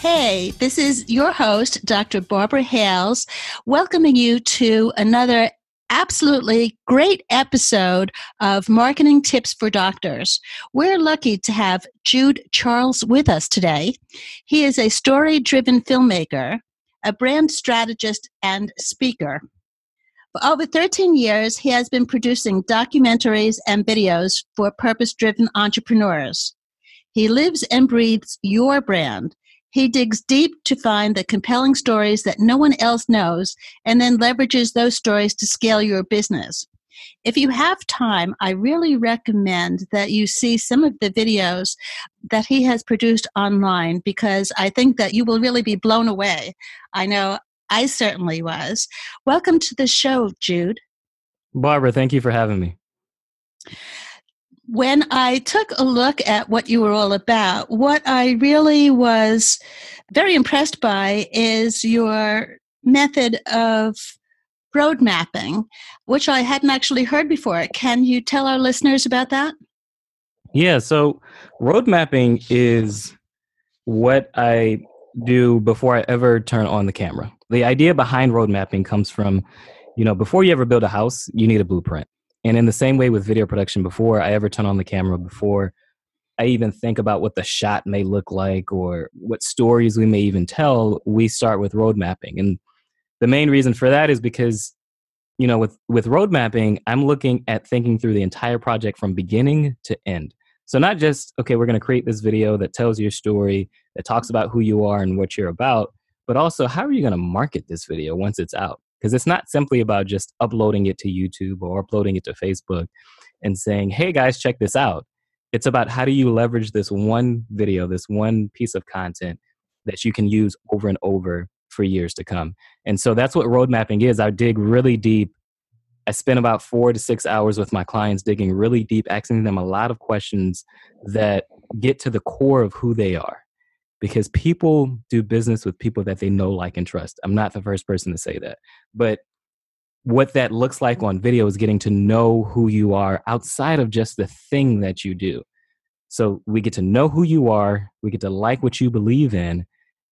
Hey, this is your host, Dr. Barbara Hales, welcoming you to another absolutely great episode of Marketing Tips for Doctors. We're lucky to have Jude Charles with us today. He is a story driven filmmaker, a brand strategist, and speaker. For over 13 years, he has been producing documentaries and videos for purpose driven entrepreneurs. He lives and breathes your brand. He digs deep to find the compelling stories that no one else knows and then leverages those stories to scale your business. If you have time, I really recommend that you see some of the videos that he has produced online because I think that you will really be blown away. I know I certainly was. Welcome to the show, Jude. Barbara, thank you for having me. When I took a look at what you were all about, what I really was very impressed by is your method of road mapping, which I hadn't actually heard before. Can you tell our listeners about that? Yeah, so road mapping is what I do before I ever turn on the camera. The idea behind road mapping comes from, you know, before you ever build a house, you need a blueprint. And in the same way with video production, before I ever turn on the camera, before I even think about what the shot may look like or what stories we may even tell, we start with road mapping. And the main reason for that is because, you know, with, with road mapping, I'm looking at thinking through the entire project from beginning to end. So not just, okay, we're going to create this video that tells your story, that talks about who you are and what you're about, but also how are you going to market this video once it's out? Because it's not simply about just uploading it to YouTube or uploading it to Facebook and saying, hey guys, check this out. It's about how do you leverage this one video, this one piece of content that you can use over and over for years to come. And so that's what road mapping is. I dig really deep. I spend about four to six hours with my clients digging really deep, asking them a lot of questions that get to the core of who they are because people do business with people that they know, like, and trust. I'm not the first person to say that. But what that looks like on video is getting to know who you are outside of just the thing that you do. So we get to know who you are, we get to like what you believe in,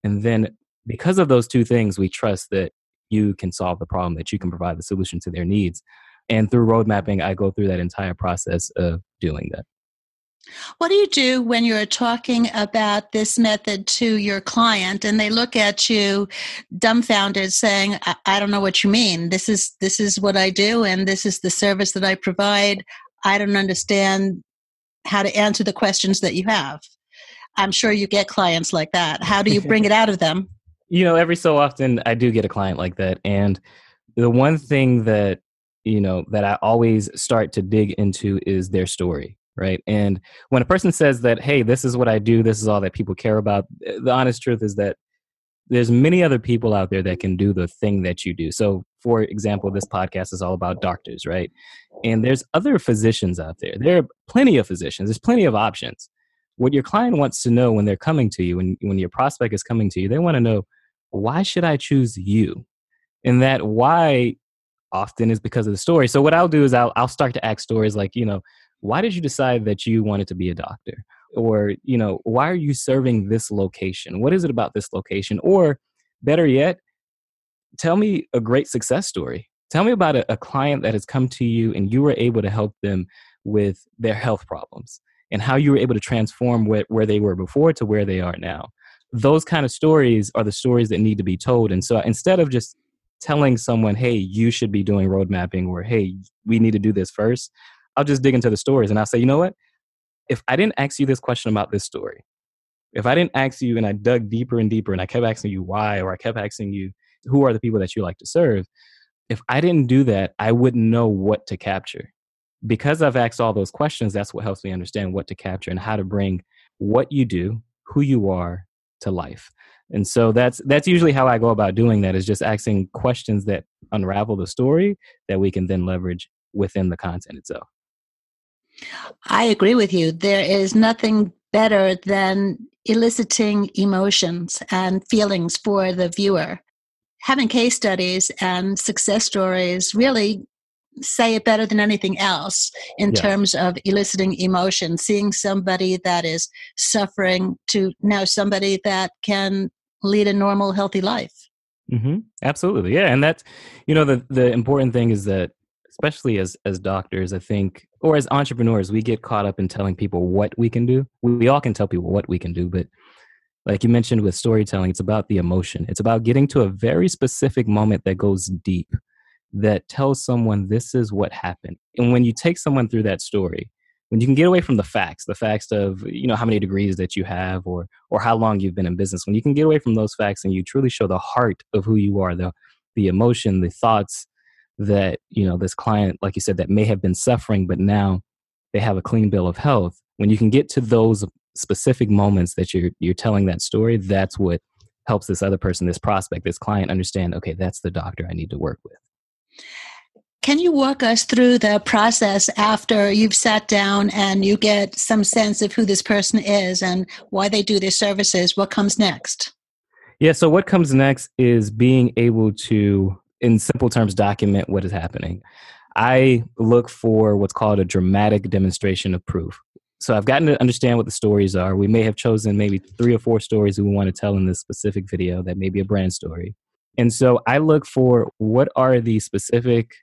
and then because of those two things, we trust that you can solve the problem, that you can provide the solution to their needs. And through road mapping, I go through that entire process of doing that. What do you do when you're talking about this method to your client and they look at you dumbfounded saying, I, I, don't know what you mean. This is this is what I do and this is the service that I provide. I don't understand how to answer the questions that you have. I'm sure you get clients like that. How do you bring it out of them? You know, every so often I do get a client like that. And the one thing that, you know, that I always start to dig into is their story right? And when a person says that, hey, this is what I do, this is all that people care about, eh, the honest truth is that there's many other people out there that can do the thing that you do. So, for example, this podcast is all about doctors, right? And there's other physicians out there. There are plenty of physicians. There's plenty of options. What your client wants to know when they're coming to you, when when your prospect is coming to you, they want to know why should I choose you? And that why often is because of the story. So what I'll do is I'll I'll start to ask stories like, you know, why did you decide that you wanted to be a doctor? Or, you know, why are you serving this location? What is it about this location? Or better yet, tell me a great success story. Tell me about a, a client that has come to you and you were able to help them with their health problems and how you were able to transform where, where they were before to where they are now. Those kind of stories are the stories that need to be told. And so instead of just telling someone, hey, you should be doing road mapping or hey, we need to do this first, I'll just dig into the stories and I'll say, you know what? If I didn't ask you this question about this story, if I didn't ask you and I dug deeper and deeper and I kept asking you why, or I kept asking you who are the people that you like to serve, if I didn't do that, I wouldn't know what to capture. Because I've asked all those questions, that's what helps me understand what to capture and how to bring what you do, who you are, to life. And so that's that's usually how I go about doing that is just asking questions that unravel the story that we can then leverage within the content itself. I agree with you. There is nothing better than eliciting emotions and feelings for the viewer. Having case studies and success stories really say it better than anything else in yes. terms of eliciting emotion, seeing somebody that is suffering to now somebody that can lead a normal, healthy life. Mm-hmm. Absolutely, yeah, and that's you know the the important thing is that especially as as doctors, I think, or as entrepreneurs, we get caught up in telling people what we can do. We, we all can tell people what we can do, but like you mentioned with storytelling, it's about the emotion. It's about getting to a very specific moment that goes deep, that tells someone this is what happened. And when you take someone through that story, when you can get away from the facts, the facts of you know how many degrees that you have or or how long you've been in business, when you can get away from those facts and you truly show the heart of who you are, the the emotion, the thoughts that you know this client, like you said, that may have been suffering, but now they have a clean bill of health. When you can get to those specific moments that you're you're telling that story, that's what helps this other person, this prospect, this client understand. Okay, that's the doctor I need to work with. Can you walk us through the process after you've sat down and you get some sense of who this person is and why they do their services? What comes next? Yeah, so what comes next is being able to, in simple terms, document what is happening. I look for what's called a dramatic demonstration of proof. So I've gotten to understand what the stories are. We may have chosen maybe three or four stories that we want to tell in this specific video that may be a brand story. And so I look for what are the specific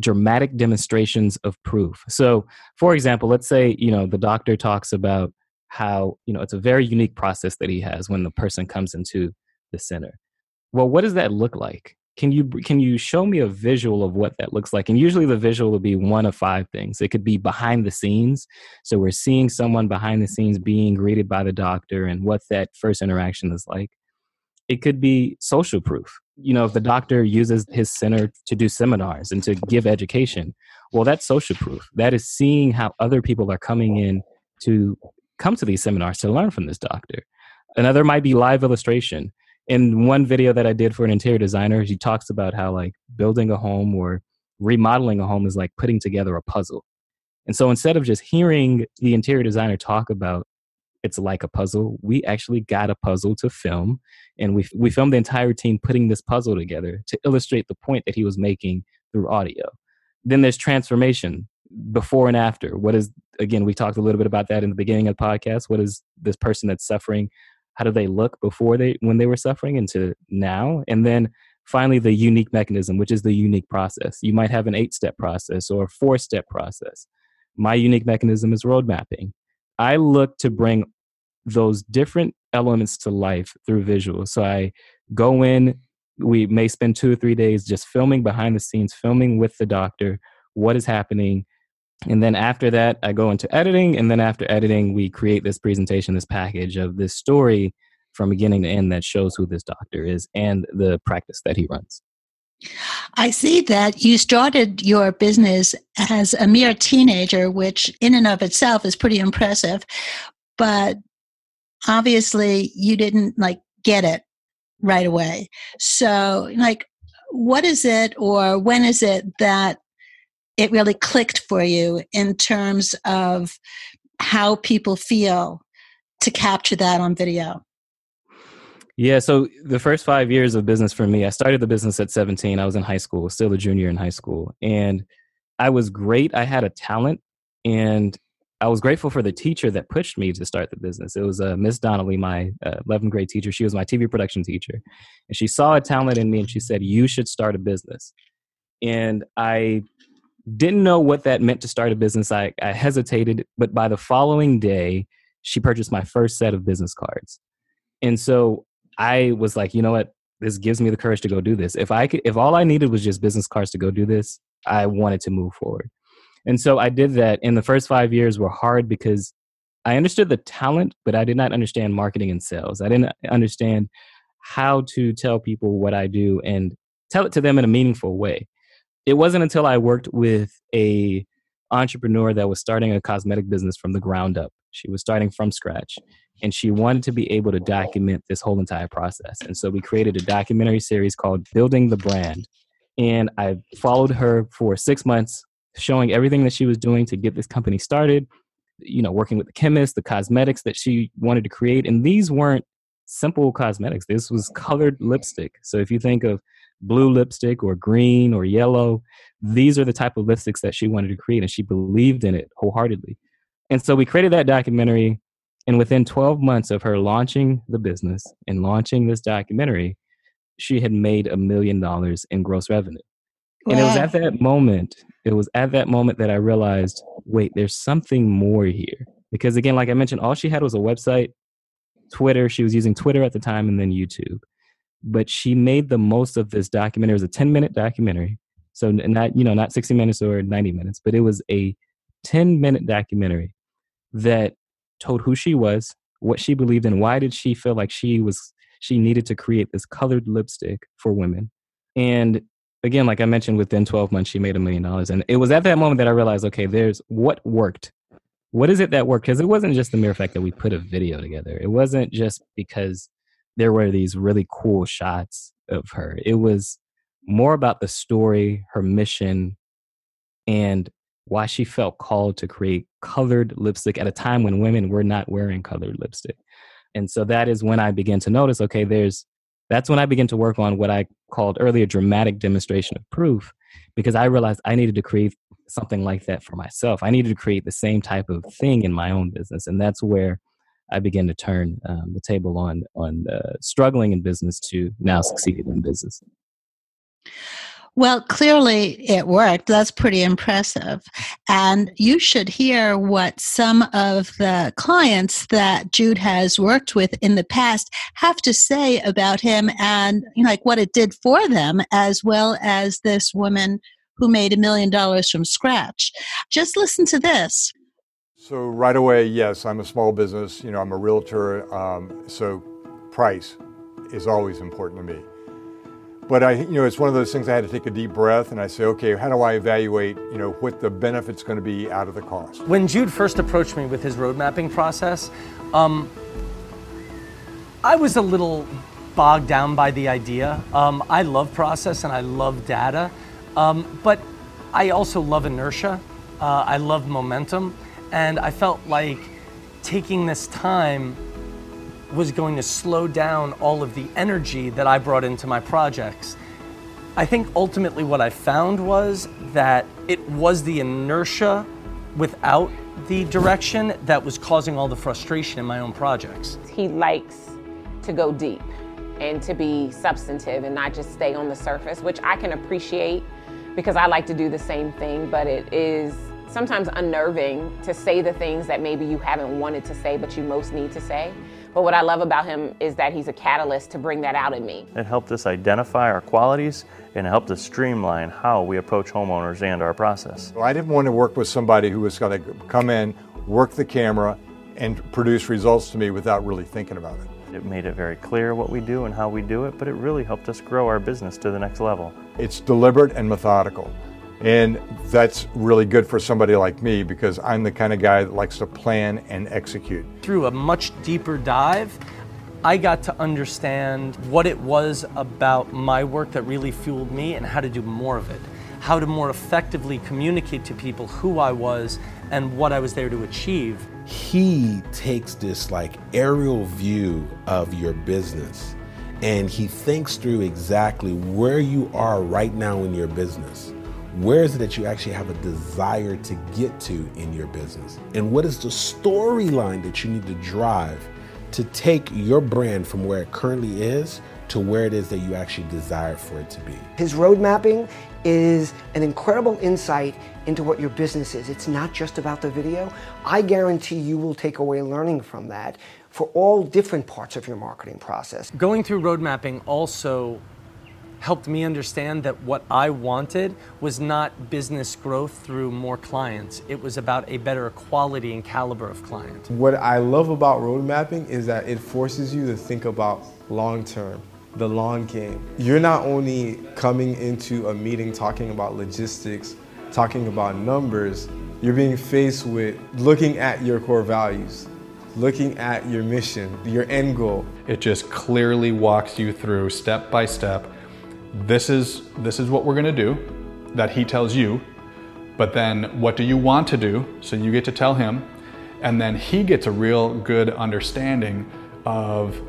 dramatic demonstrations of proof. So, for example, let's say, you know, the doctor talks about how, you know, it's a very unique process that he has when the person comes into the center. Well, what does that look like? Can you can you show me a visual of what that looks like? And usually the visual will be one of five things. It could be behind the scenes. So we're seeing someone behind the scenes being greeted by the doctor and what that first interaction is like. It could be social proof you know, if the doctor uses his center to do seminars and to give education, well, that's social proof. That is seeing how other people are coming in to come to these seminars to learn from this doctor. Another might be live illustration. In one video that I did for an interior designer, he talks about how like building a home or remodeling a home is like putting together a puzzle. And so instead of just hearing the interior designer talk about it's like a puzzle. We actually got a puzzle to film, and we we filmed the entire team putting this puzzle together to illustrate the point that he was making through audio. Then there's transformation before and after. What is again? We talked a little bit about that in the beginning of the podcast. What is this person that's suffering? How do they look before they when they were suffering into now? And then finally the unique mechanism, which is the unique process. You might have an eight step process or a four step process. My unique mechanism is road mapping. I look to bring those different elements to life through visuals. So I go in, we may spend two or three days just filming behind the scenes, filming with the doctor, what is happening. And then after that, I go into editing. And then after editing, we create this presentation, this package of this story from beginning to end that shows who this doctor is and the practice that he runs. I see that you started your business as a mere teenager, which in and of itself is pretty impressive. But obviously you didn't like get it right away. So, like, what is it or when is it that it really clicked for you in terms of how people feel to capture that on video? Yeah, so the first five years of business for me, I started the business at 17. I was in high school, still a junior in high school. And I was great. I had a talent and I was grateful for the teacher that pushed me to start the business. It was uh, Miss Donnelly, my uh, 11th grade teacher. She was my TV production teacher. And she saw a talent in me and she said, You should start a business. And I didn't know what that meant to start a business. I, I hesitated, but by the following day, she purchased my first set of business cards. And so I was like, you know what? This gives me the courage to go do this. If I could, if all I needed was just business cards to go do this, I wanted to move forward. And so I did that. In the first five years were hard because I understood the talent, but I did not understand marketing and sales. I didn't understand how to tell people what I do and tell it to them in a meaningful way. It wasn't until I worked with a entrepreneur that was starting a cosmetic business from the ground up. She was starting from scratch. and she wanted to be able to document this whole entire process. And so we created a documentary series called Building the Brand. And I followed her for six months, showing everything that she was doing to get this company started, you know, working with the chemist, the cosmetics that she wanted to create. And these weren't simple cosmetics, this was colored lipstick. So if you think of blue lipstick or green or yellow, these are the type of lipsticks that she wanted to create. And she believed in it wholeheartedly. And so we created that documentary and within 12 months of her launching the business and launching this documentary, she had made a million dollars in gross revenue. And it was at that moment, it was at that moment that I realized, wait, there's something more here. Because again, like I mentioned, all she had was a website, Twitter. She was using Twitter at the time and then YouTube. But she made the most of this documentary. It was a 10 minute documentary. So not, you know, not 60 minutes or 90 minutes, but it was a 10 minute documentary that told who she was, what she believed in, why did she feel like she was she needed to create this colored lipstick for women. And again, like I mentioned, within 12 months she made a million dollars. And it was at that moment that I realized, okay, there's what worked. What is it that worked? Because it wasn't just the mere fact that we put a video together. It wasn't just because there were these really cool shots of her. It was more about the story, her mission, and why she felt called to create colored lipstick at a time when women were not wearing colored lipstick. And so that is when I began to notice okay, there's that's when I began to work on what I called earlier dramatic demonstration of proof because I realized I needed to create something like that for myself. I needed to create the same type of thing in my own business. And that's where I began to turn um, the table on on uh, struggling in business to now succeeding in business. Well, clearly it worked. That's pretty impressive. And you should hear what some of the clients that Jude has worked with in the past have to say about him and you know, like what it did for them, as well as this woman who made a million dollars from scratch. Just listen to this. So right away, yes, I'm a small business. You know, I'm a realtor. Um, so price is always important to me. But I, you know, it's one of those things I had to take a deep breath and I say, okay, how do I evaluate, you know, what the benefit's going to be out of the cost? When Jude first approached me with his road mapping process, um, I was a little bogged down by the idea. Um, I love process and I love data, um, but I also love inertia. Uh, I love momentum, and I felt like taking this time was going to slow down all of the energy that I brought into my projects. I think ultimately what I found was that it was the inertia without the direction that was causing all the frustration in my own projects. He likes to go deep and to be substantive and not just stay on the surface, which I can appreciate because I like to do the same thing, but it is sometimes unnerving to say the things that maybe you haven't wanted to say, but you most need to say. But what I love about him is that he's a catalyst to bring that out in me. It helped us identify our qualities and it helped us streamline how we approach homeowners and our process. Well, I didn't want to work with somebody who was going to come in, work the camera, and produce results to me without really thinking about it. It made it very clear what we do and how we do it, but it really helped us grow our business to the next level. It's deliberate and methodical. And that's really good for somebody like me because I'm the kind of guy that likes to plan and execute. Through a much deeper dive, I got to understand what it was about my work that really fueled me and how to do more of it. How to more effectively communicate to people who I was and what I was there to achieve. He takes this like aerial view of your business and he thinks through exactly where you are right now in your business where is it that you actually have a desire to get to in your business? And what is the storyline that you need to drive to take your brand from where it currently is to where it is that you actually desire for it to be? His road mapping is an incredible insight into what your business is. It's not just about the video. I guarantee you will take away learning from that for all different parts of your marketing process. Going through road mapping also helped me understand that what I wanted was not business growth through more clients. It was about a better quality and caliber of client. What I love about road mapping is that it forces you to think about long term, the long game. You're not only coming into a meeting talking about logistics, talking about numbers, you're being faced with looking at your core values looking at your mission, your end goal. It just clearly walks you through step by step. This is this is what we're going to do that he tells you. But then what do you want to do? So you get to tell him and then he gets a real good understanding of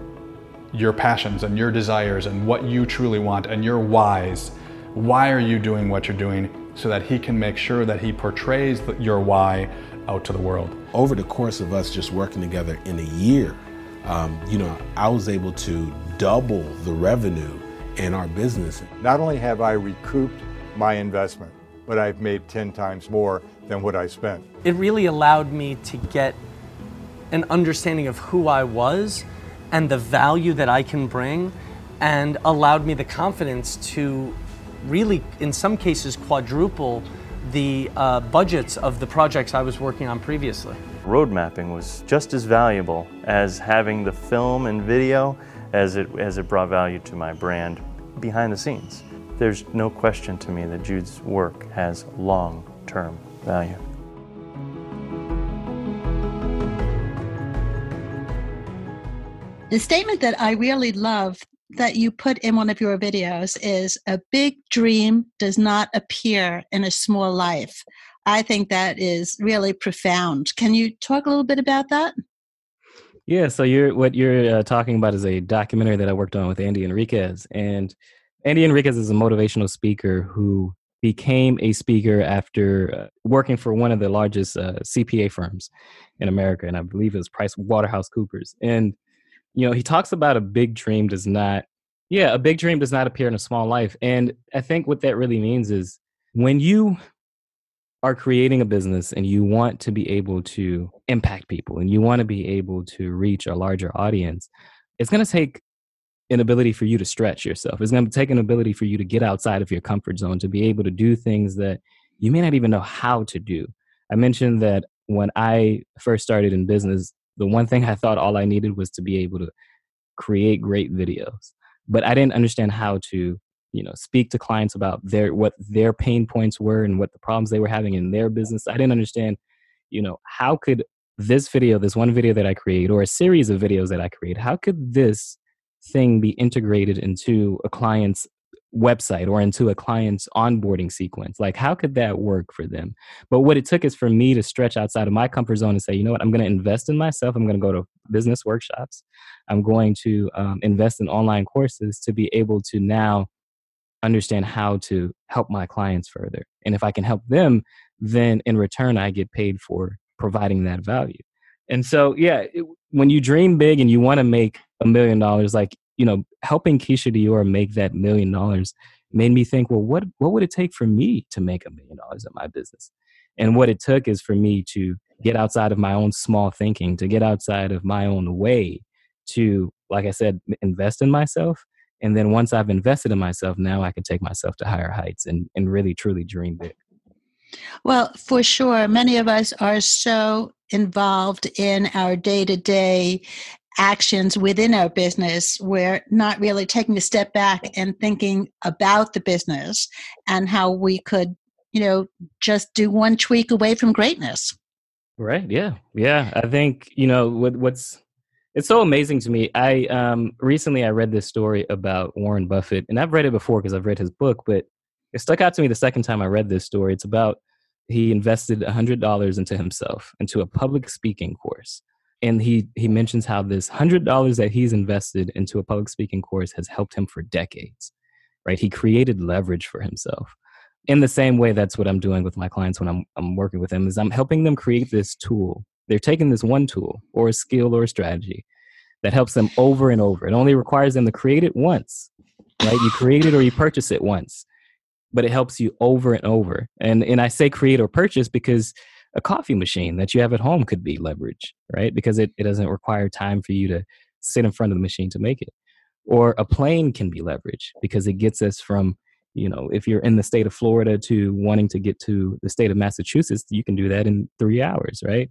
your passions and your desires and what you truly want and your whys. Why are you doing what you're doing so that he can make sure that he portrays your why out to the world? Over the course of us just working together in a year, um, you know, I was able to double the revenue in our business. Not only have I recouped my investment, but I've made 10 times more than what I spent. It really allowed me to get an understanding of who I was and the value that I can bring, and allowed me the confidence to really, in some cases, quadruple the uh, budgets of the projects I was working on previously. Road mapping was just as valuable as having the film and video as it, as it brought value to my brand behind the scenes. There's no question to me that Jude's work has long term value. The statement that I really love that you put in one of your videos is a big dream does not appear in a small life. I think that is really profound. Can you talk a little bit about that? Yeah, so you're what you're uh, talking about is a documentary that I worked on with Andy Enriquez, and Andy Enriquez is a motivational speaker who became a speaker after uh, working for one of the largest uh, CPA firms in America, and I believe it was Price Waterhouse Coopers. And you know, he talks about a big dream does not, yeah, a big dream does not appear in a small life. And I think what that really means is when you are creating a business and you want to be able to impact people and you want to be able to reach a larger audience, it's going to take an ability for you to stretch yourself. It's going to take an ability for you to get outside of your comfort zone to be able to do things that you may not even know how to do. I mentioned that when I first started in business, the one thing I thought all I needed was to be able to create great videos. But I didn't understand how to, you know, speak to clients about their what their pain points were and what the problems they were having in their business. I didn't understand, you know, how could this video, this one video that I create, or a series of videos that I create, how could this thing be integrated into a client's website or into a client's onboarding sequence? Like how could that work for them? But what it took is for me to stretch outside of my comfort zone and say you know what? I'm going to invest in myself. I'm going to go to business workshops. I'm going to um, invest in online courses to be able to now understand how to help my clients further and if i can help them then in return i get paid for providing that value and so yeah it, when you dream big and you want to make a million dollars like you know, helping Keisha Dior make that million dollars made me think, well, what what would it take for me to make a million dollars in my business? And what it took is for me to get outside of my own small thinking, to get outside of my own way, to, like I said, invest in myself. And then once I've invested in myself, now I can take myself to higher heights and, and really truly dream big. Well, for sure. Many of us are so involved in our day to day actions within our business, we're not really taking a step back and thinking about the business and how we could, you know, just do one tweak away from greatness. Right. Yeah. Yeah. I think, you know, what, what's, it's so amazing to me. I um recently I read this story about Warren Buffett, and I've read it before because I've read his book, but it stuck out to me the second time I read this story. It's about he invested hundred dollars into himself, into a public speaking course and he he mentions how this hundred dollars that he's invested into a public speaking course has helped him for decades right he created leverage for himself in the same way that's what i'm doing with my clients when i'm, I'm working with them is i'm helping them create this tool they're taking this one tool or a skill or a strategy that helps them over and over it only requires them to create it once right you create it or you purchase it once but it helps you over and over and and i say create or purchase because a coffee machine that you have at home could be leverage, right? Because it, it doesn't require time for you to sit in front of the machine to make it. Or a plane can be leverage because it gets us from, you know, if you're in the state of Florida to wanting to get to the state of Massachusetts, you can do that in three hours, right?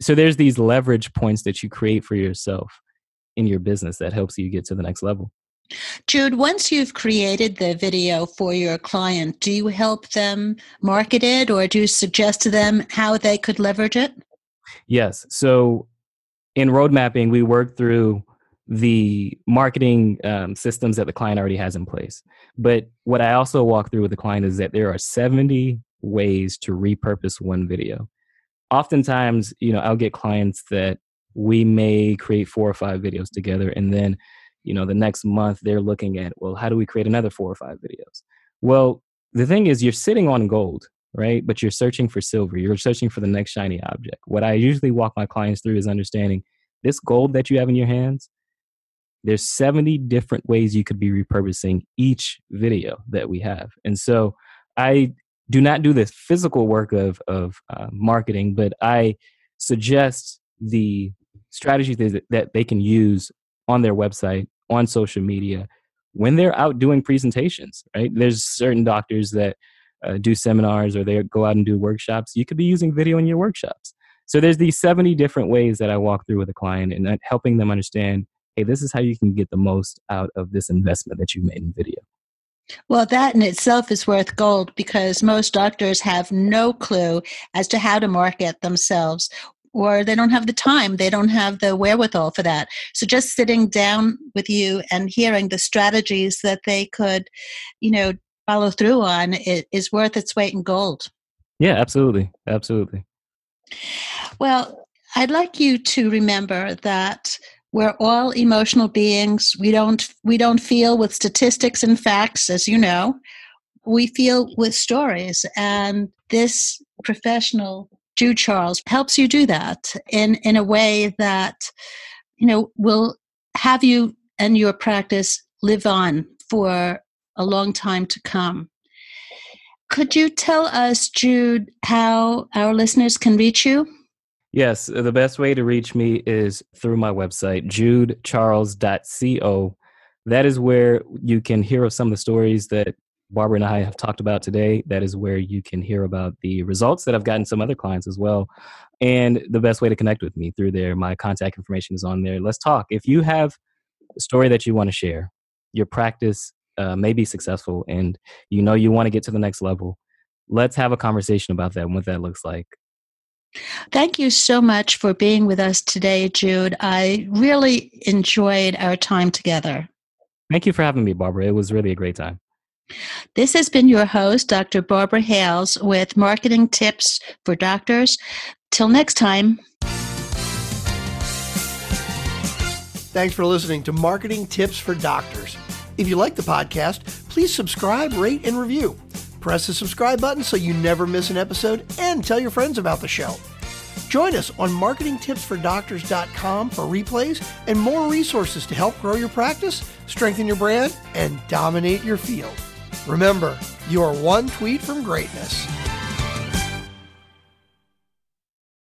So there's these leverage points that you create for yourself in your business that helps you get to the next level. Jude, once you've created the video for your client, do you help them market it or do you suggest to them how they could leverage it? Yes. So in road mapping, we work through the marketing um, systems that the client already has in place. But what I also walk through with the client is that there are 70 ways to repurpose one video. Oftentimes, you know, I'll get clients that we may create four or five videos together and then you know the next month they're looking at well how do we create another four or five videos? Well the thing is you're sitting on gold right? But you're searching for silver. You're searching for the next shiny object. What i usually walk my clients through is understanding this gold that you have in your hands there's 70 different ways you could be repurposing each video that we have. And so i do not do the physical work of of uh, marketing but i suggest the strategies that, they can use on their website, on social media, when they're out doing presentations, right? There's certain doctors that uh, do seminars or they go out and do workshops. You could be using video in your workshops. So there's these 70 different ways that I walk through with a client and uh, helping them understand, hey, this is how you can get the most out of this investment that you made in video. Well, that in itself is worth gold because most doctors have no clue as to how to market themselves or they don't have the time they don't have the wherewithal for that. So just sitting down with you and hearing the strategies that they could you know follow through on it is worth its weight in gold. Yeah absolutely absolutely. Well i'd like you to remember that we're all emotional beings we don't we don't feel with statistics and facts as you know we feel with stories and this professional Jude Charles helps you do that in, in a way that, you know, will have you and your practice live on for a long time to come. Could you tell us, Jude, how our listeners can reach you? Yes, the best way to reach me is through my website, judecharles.co. That is where you can hear some of the stories that Barbara and I have talked about today. That is where you can hear about the results that I've gotten some other clients as well. And the best way to connect with me through there, my contact information is on there. Let's talk. If you have a story that you want to share, your practice uh, may be successful and you know you want to get to the next level, let's have a conversation about that and what that looks like. Thank you so much for being with us today, Jude. I really enjoyed our time together. Thank you for having me, Barbara. It was really a great time. This has been your host, Dr. Barbara Hales, with marketing tips for doctors. Till next time. Thanks for listening to Marketing Tips for Doctors. If you like the podcast, please subscribe, rate, and review. Press the subscribe button so you never miss an episode and tell your friends about the show. Join us on marketingtipsfordoctors.com for replays and more resources to help grow your practice, strengthen your brand, and dominate your field. Remember, you are one tweet from greatness.